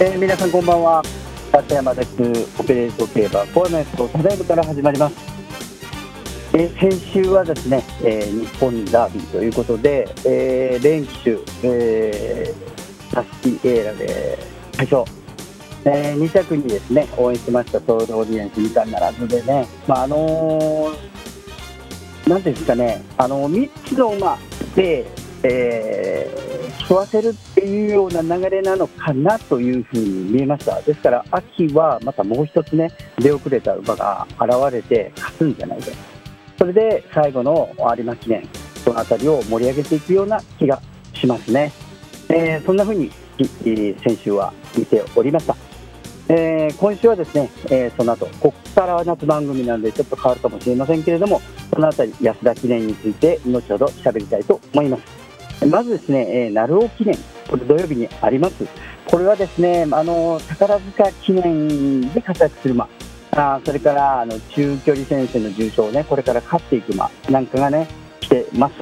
えー、皆さんこんばんは。立山です。オペレート競馬コアナイスとただいまから始まります、えー、先週はですね、えー、日本ダービーということで、えー、連騎手、えー、タスキエーラで最初、えー、2着にですね応援しました。ソウルオーディエンス2冠ならずでね。まああのー、なんですかね。あの3つの馬でえー、競わせるっていうような流れなのかなというふうに見えました、ですから秋はまたもう一つね、出遅れた馬が現れて勝つんじゃないか、それで最後の有馬記念、その辺りを盛り上げていくような気がしますね、えー、そんなふうに先週は見ておりました。えー、今週はですね、えー、その後ここからは夏番組なんでちょっと変わるかもしれませんけれどもその辺り安田記念について後ほど喋りたいと思います。まずですね、えー、鳴尾記念、これ土曜日にあります。これはですね、あの宝塚記念で活躍する馬、あそれからあの中距離戦線の重賞をね、これから勝っていく馬なんかがね、来てます。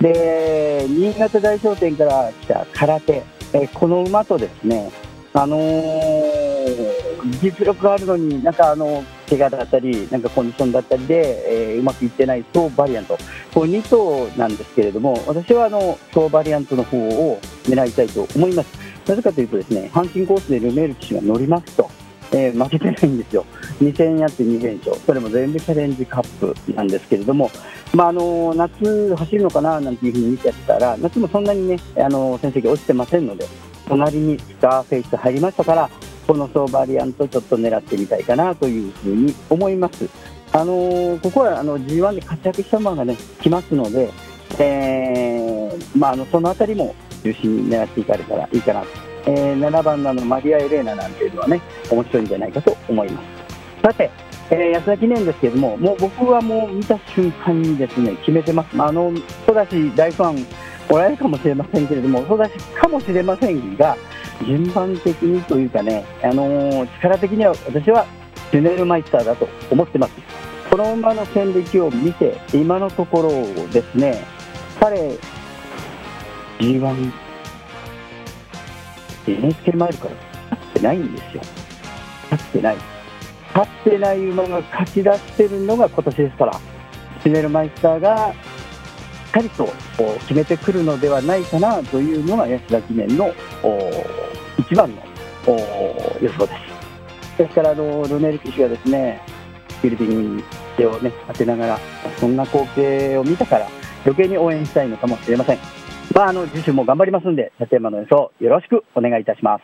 で、新潟大商店から来た空手、えー、この馬とですね、あのー、実力があるのに、なんかあの怪我だったり、なんかコンディションだったりで、えー、うまくいってないとバリアント、これ2頭なんですけれども、私はあの総バリアントの方を狙いたいと思います。なぜかというと、ですね阪神コースでルメール騎手が乗りますと、えー、負けてないんですよ、2戦やって2連勝、それも全部チャレンジカップなんですけれども、まあ、あの夏走るのかななんていうふうに見てたら、夏もそんなにね、あの成績落ちてませんので、隣にスターフェイス入りましたから、この総バリアントちょっと狙ってみたいかなというふうに思います。あのー、ここはあの G1 で活躍した馬がね来ますので、えー、まあ、あのその辺りも中心に狙っていかれたらいいかなと、えー、7番のマリア・エレーナなんていうのはね面白いんじゃないかと思います。さて、えー、安田記念ですけれども、もう僕はもう見た瞬間にですね決めてます、あの人だし大ファンおられるかもしれませんけれども、そうだしかもしれませんが、順番的にというかね、あのー、力的には私はジュネルマイスターだと思ってます。この馬の戦歴を見て、今のところですね、彼、G1、NHK マイルから勝ってないんですよ。勝ってない。勝ってない馬が勝ち出してるのが今年ですから、ジュネルマイスターがかりと決めてくるのではないかなというのが安田記念の一番の予想です。ですからあのルネル騎手がですねフィリピンに手を、ね、当てながらそんな光景を見たから余計に応援したいのかもしれません。まあ、あの次週も頑張りますんで立山の予想よろしくお願いいたします。